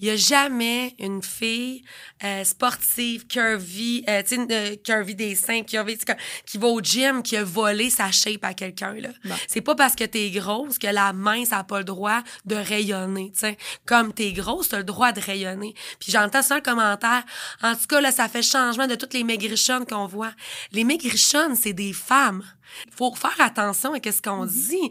Il y a jamais une fille euh, sportive, curvy, euh, tu sais, euh, curvy des seins, curvy, tu qui va au gym, qui a volé sa shape à quelqu'un, là. C'est pas parce que t'es grosse que la mince a pas le droit de rayonner, tu sais. Comme t'es grosse, t'as le droit de rayonner. Puis j'entends ça un commentaire. En tout cas, là, ça fait changement de toutes les maigrichonnes qu'on voit. Les maigrichonnes, c'est des femmes. Faut faire attention à ce qu'on mm-hmm. dit.